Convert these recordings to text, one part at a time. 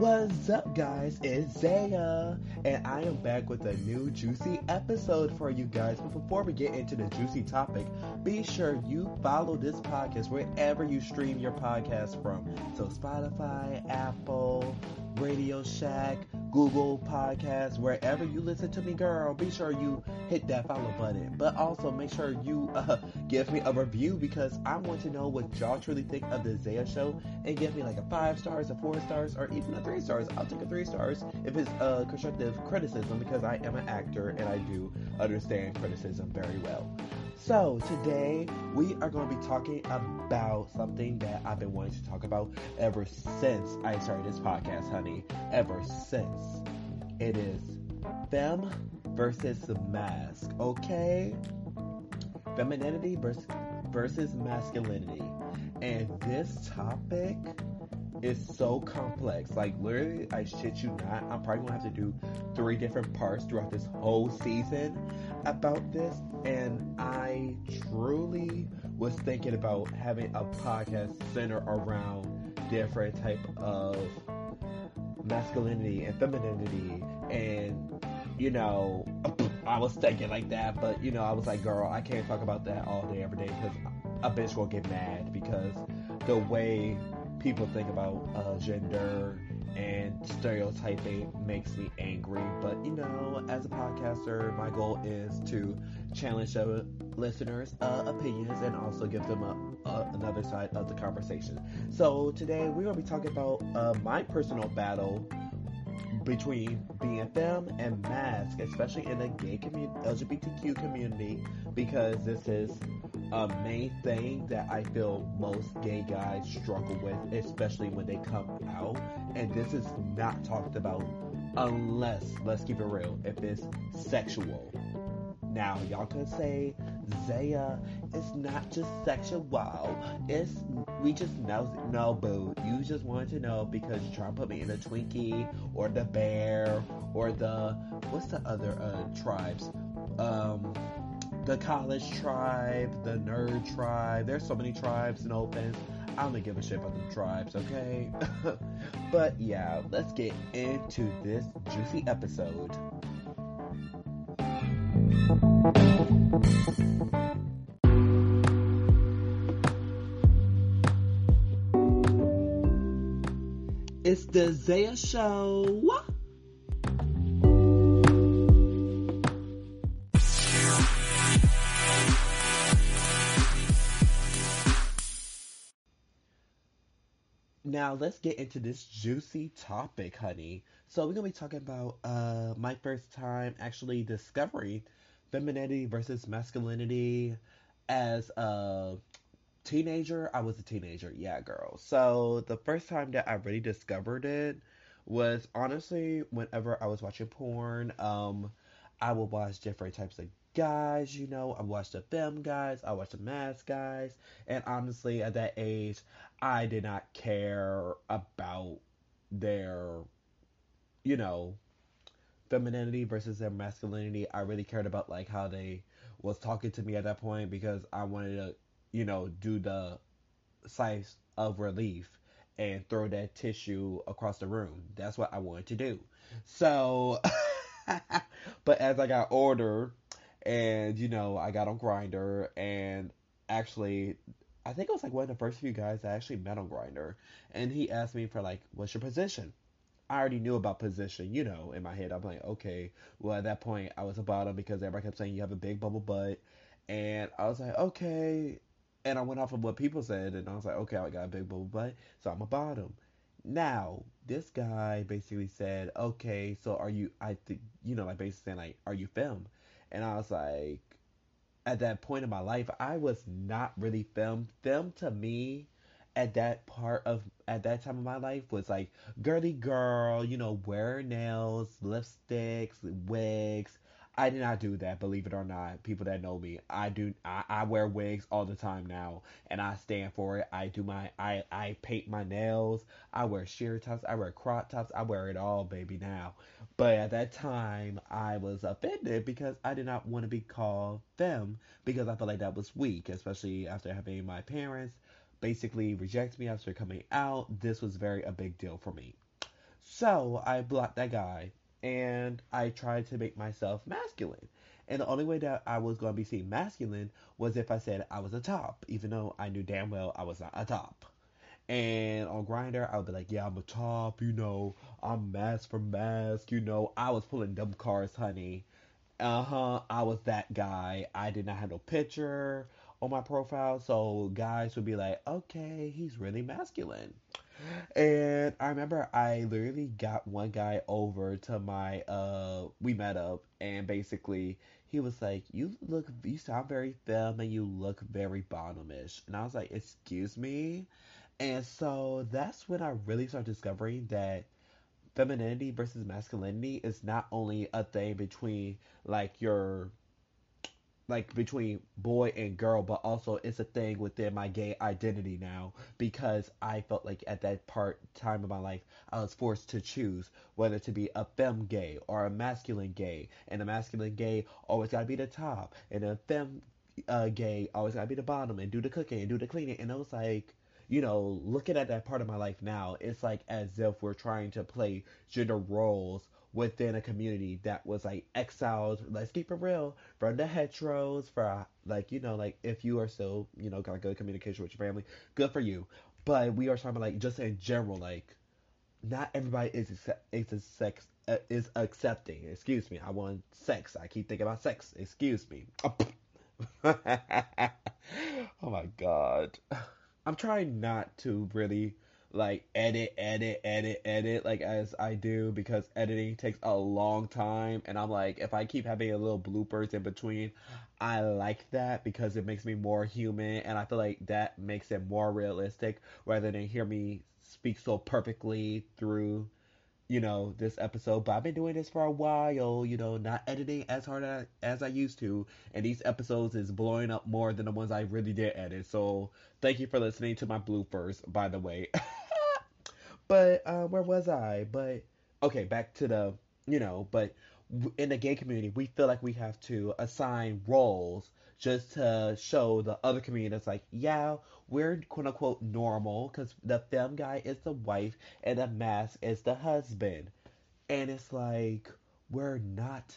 What's up, guys? It's Zaya, and I am back with a new juicy episode for you guys. But before we get into the juicy topic, be sure you follow this podcast wherever you stream your podcast from. So, Spotify, Apple, Radio Shack, Google Podcasts, wherever you listen to me, girl, be sure you hit that follow button. But also make sure you uh, give me a review because I want to know what y'all truly think of the Zaya show and give me like a five stars, a four stars, or even a three stars. I'll take a three stars if it's uh, constructive criticism because I am an actor and I do understand criticism very well. So, today we are going to be talking about something that I've been wanting to talk about ever since I started this podcast, honey. Ever since. It is fem versus the mask, okay? Femininity versus, masculinity. And this topic is so complex. Like literally, I shit you not. I'm probably gonna have to do three different parts throughout this whole season about this. And I truly was thinking about having a podcast centered around different type of masculinity and femininity and you know I was thinking like that but you know I was like girl I can't talk about that all day every day because a bitch will get mad because the way people think about uh, gender and stereotyping makes me angry. But you know, as a podcaster, my goal is to challenge the listeners' uh, opinions and also give them a, a, another side of the conversation. So today we're gonna be talking about uh, my personal battle between femme and mask, especially in the gay community, LGBTQ community, because this is a main thing that I feel most gay guys struggle with, especially when they come out. And this is not talked about unless, let's keep it real, if it's sexual. Now, y'all can say, Zaya, it's not just sexual. Wow. It's, we just know, no, boo. You just wanted to know because you're trying to put me in a Twinkie or the bear or the, what's the other uh, tribes? Um, the college tribe, the nerd tribe. There's so many tribes in offense. I don't give a shit about the tribes, okay? but yeah, let's get into this juicy episode. It's the Zaya Show. Now let's get into this juicy topic, honey. So we're gonna be talking about uh, my first time actually discovering femininity versus masculinity as a teenager. I was a teenager, yeah, girl. So the first time that I really discovered it was honestly whenever I was watching porn. Um, I would watch different types of guys, you know. I watched the femme guys, I watched the mask guys, and honestly, at that age, I did not care about their, you know, femininity versus their masculinity. I really cared about like how they was talking to me at that point because I wanted to, you know, do the size of relief and throw that tissue across the room. That's what I wanted to do. So, but as I got older, and you know, I got on Grindr and actually, I think it was like one of the first few guys I actually met on Grindr and he asked me for like, "What's your position?" I already knew about position, you know, in my head. I'm like, okay. Well, at that point, I was a bottom because everybody kept saying you have a big bubble butt, and I was like, okay. And I went off of what people said, and I was like, okay, I got a big bubble butt, so I'm a bottom. Now, this guy basically said, okay, so are you? I think you know, like basically saying like, are you femme? And I was like, at that point in my life, I was not really femme. Femme to me at that part of at that time of my life was like girly girl, you know, wear nails, lipsticks, wigs. I did not do that, believe it or not. People that know me, I do. I, I wear wigs all the time now, and I stand for it. I do my. I I paint my nails. I wear sheer tops. I wear crop tops. I wear it all, baby. Now, but at that time, I was offended because I did not want to be called them because I felt like that was weak, especially after having my parents basically reject me after coming out. This was very a big deal for me. So I blocked that guy and I tried to make myself masculine. And the only way that I was going to be seen masculine was if I said I was a top, even though I knew damn well I was not a top. And on Grindr, I would be like, yeah, I'm a top, you know, I'm mask for mask, you know, I was pulling dumb cars, honey. Uh huh, I was that guy. I did not have no picture on my profile, so guys would be like, okay, he's really masculine. And I remember I literally got one guy over to my uh we met up and basically he was like, You look you sound very femme and you look very bottomish and I was like, Excuse me? And so that's when I really started discovering that femininity versus masculinity is not only a thing between like your like between boy and girl, but also it's a thing within my gay identity now because I felt like at that part time of my life I was forced to choose whether to be a femme gay or a masculine gay, and a masculine gay always gotta be the top, and a femme uh, gay always gotta be the bottom and do the cooking and do the cleaning, and I was like. You know, looking at that part of my life now, it's like as if we're trying to play gender roles within a community that was like exiled, let's keep it real, from the heteros, for like, you know, like if you are still, you know, got good communication with your family, good for you. But we are talking about like just in general, like not everybody is is a sex uh, is accepting. Excuse me, I want sex. I keep thinking about sex. Excuse me. oh my god. I'm trying not to really like edit, edit, edit, edit like as I do because editing takes a long time and I'm like if I keep having a little bloopers in between, I like that because it makes me more human and I feel like that makes it more realistic rather than hear me speak so perfectly through you know, this episode, but I've been doing this for a while, you know, not editing as hard as, as I used to, and these episodes is blowing up more than the ones I really did edit. So, thank you for listening to my bloopers, by the way. but uh, where was I? But okay, back to the, you know, but in the gay community, we feel like we have to assign roles just to show the other community that's like, yeah, we're quote unquote normal because the femme guy is the wife and the mask is the husband. And it's like, we're not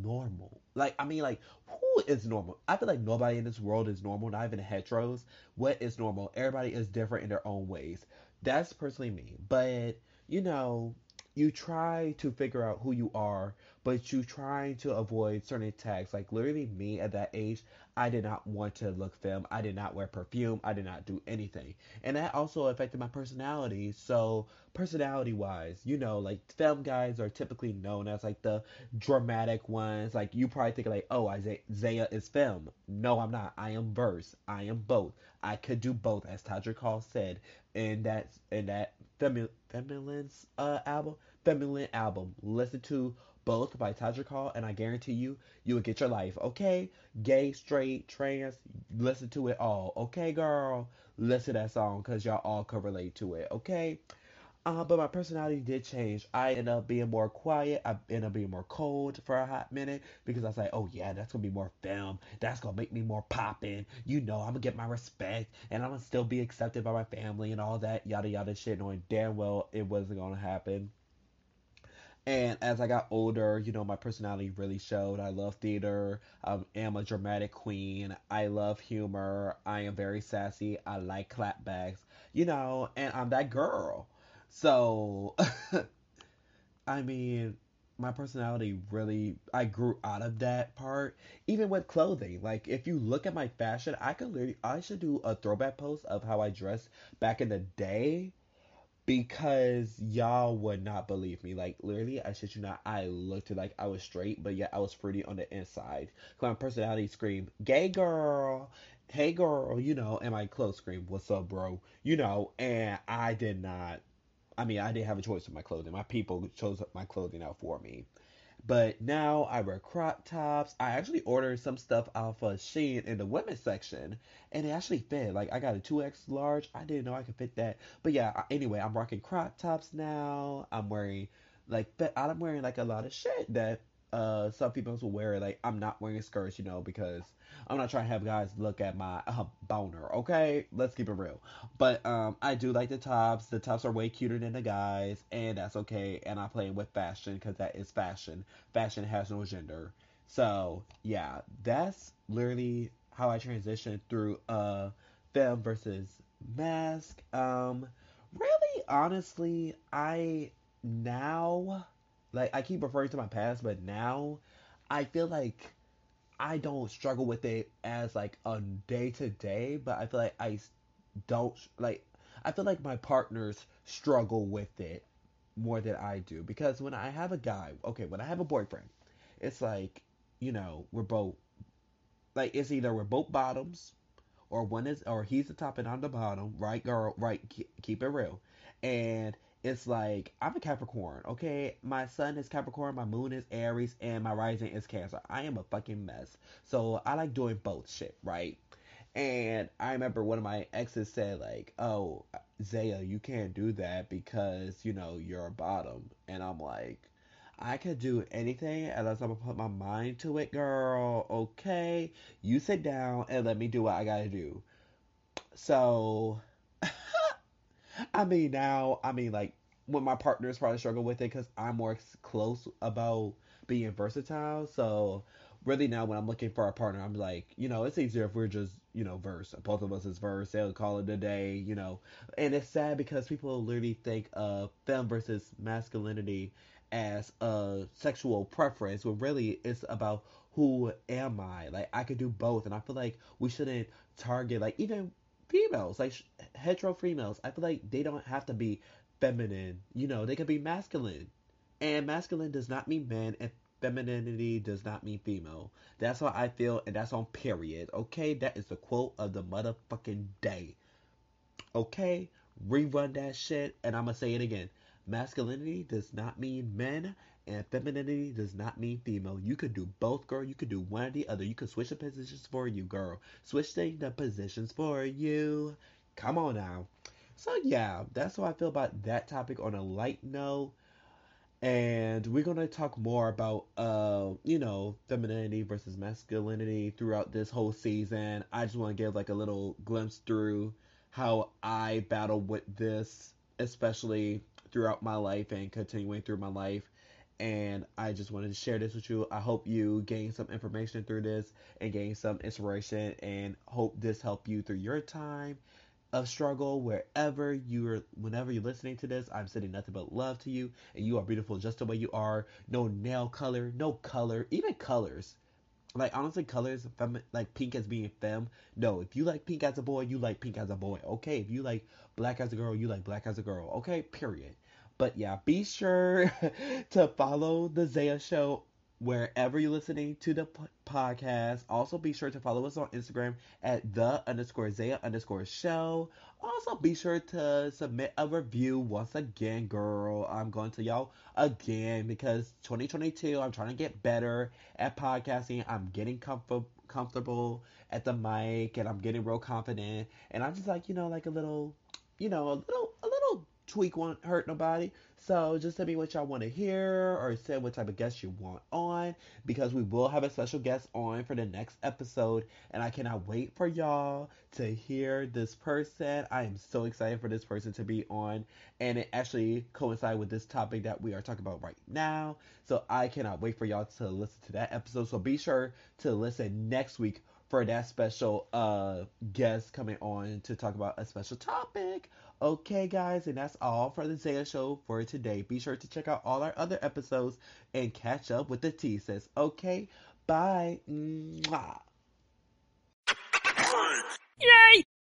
normal. Like, I mean, like, who is normal? I feel like nobody in this world is normal, not even heteros. What is normal? Everybody is different in their own ways. That's personally me. But, you know, you try to figure out who you are, but you try to avoid certain tags. Like literally me at that age, I did not want to look femme. I did not wear perfume. I did not do anything. And that also affected my personality. So personality wise, you know, like femme guys are typically known as like the dramatic ones. Like you probably think like, oh, Isaiah is femme. No, I'm not. I am verse. I am both. I could do both, as Todrick Hall said in that in that Femi- Feminin's uh, album, Femuline album. Listen to both by Todrick Hall, and I guarantee you, you will get your life. Okay, gay, straight, trans, listen to it all. Okay, girl, listen to that song because y'all all can relate to it. Okay. Uh, but my personality did change. I ended up being more quiet. I ended up being more cold for a hot minute because I was like, oh yeah, that's gonna be more film. That's gonna make me more popping. You know, I'm gonna get my respect and I'm gonna still be accepted by my family and all that yada yada shit, knowing damn well it wasn't gonna happen. And as I got older, you know, my personality really showed. I love theater. I am a dramatic queen. I love humor. I am very sassy. I like clapbacks, you know, and I'm that girl. So, I mean, my personality really, I grew out of that part. Even with clothing, like if you look at my fashion, I could literally, I should do a throwback post of how I dressed back in the day because y'all would not believe me. Like literally, I shit you not, I looked like I was straight, but yet I was fruity on the inside. Cause my personality screamed, "Gay girl." Hey girl, you know, and my clothes screamed, "What's up, bro?" You know, and I did not I mean, I didn't have a choice with my clothing. My people chose my clothing out for me. But now I wear crop tops. I actually ordered some stuff off of Shein in the women's section, and it actually fit. Like I got a two X large. I didn't know I could fit that. But yeah, anyway, I'm rocking crop tops now. I'm wearing like but I'm wearing like a lot of shit that uh some females will wear it. like I'm not wearing skirts, you know, because I'm not trying to have guys look at my uh, boner. Okay, let's keep it real. But um, I do like the tops. The tops are way cuter than the guys, and that's okay. And I play with fashion because that is fashion. Fashion has no gender. So yeah, that's literally how I transitioned through uh femme versus mask. Um, really, honestly, I now like I keep referring to my past, but now I feel like I don't struggle with it as like a day to day, but I feel like I don't like I feel like my partners struggle with it more than I do because when I have a guy, okay, when I have a boyfriend, it's like, you know, we're both like it's either we're both bottoms or one is or he's the top and I'm the bottom, right girl, right keep it real. And it's like I'm a Capricorn, okay? My sun is Capricorn, my moon is Aries, and my rising is Cancer. I am a fucking mess. So I like doing both shit, right? And I remember one of my exes said like, "Oh, Zaya, you can't do that because you know you're a bottom." And I'm like, I could do anything unless I'm gonna put my mind to it, girl. Okay, you sit down and let me do what I gotta do. So I mean, now, I mean, like, when my partners probably struggle with it because I'm more close about being versatile. So, really, now when I'm looking for a partner, I'm like, you know, it's easier if we're just, you know, verse. Both of us is verse. They'll call it a day, you know. And it's sad because people literally think of femme versus masculinity as a sexual preference, when really it's about who am I? Like, I could do both. And I feel like we shouldn't target, like, even females, like hetero females. I feel like they don't have to be feminine. You know, they can be masculine. And masculine does not mean man, and femininity does not mean female. That's how I feel, and that's on period. Okay, that is the quote of the motherfucking day. Okay, rerun that shit, and I'm gonna say it again. Masculinity does not mean men, and femininity does not mean female. You could do both, girl. You could do one or the other. You could switch the positions for you, girl. Switch the positions for you. Come on now. So yeah, that's how I feel about that topic on a light note. And we're gonna talk more about uh, you know, femininity versus masculinity throughout this whole season. I just wanna give like a little glimpse through how I battle with this, especially throughout my life and continuing through my life. And I just wanted to share this with you. I hope you gain some information through this and gain some inspiration and hope this help you through your time of struggle. Wherever you're whenever you're listening to this i'm sending nothing but love to you. And you are beautiful just the way you are. No nail color no color even colors. Like honestly colors fem- like pink as being femme no if you like pink as a boy you like pink as a boy. Okay if you like black as a girl you like black as a girl. Okay period but yeah, be sure to follow the Zaya Show wherever you're listening to the p- podcast. Also, be sure to follow us on Instagram at the underscore Zaya underscore show. Also, be sure to submit a review once again, girl. I'm going to y'all again because 2022, I'm trying to get better at podcasting. I'm getting comfort comfortable at the mic and I'm getting real confident. And I'm just like, you know, like a little, you know, a little tweak won't hurt nobody. So just tell me what y'all want to hear or say what type of guest you want on because we will have a special guest on for the next episode and I cannot wait for y'all to hear this person. I am so excited for this person to be on and it actually coincide with this topic that we are talking about right now. So I cannot wait for y'all to listen to that episode. So be sure to listen next week for that special uh guest coming on to talk about a special topic. Okay, guys, and that's all for the Zaya Show for today. Be sure to check out all our other episodes and catch up with the T says. Okay, bye. Mwah.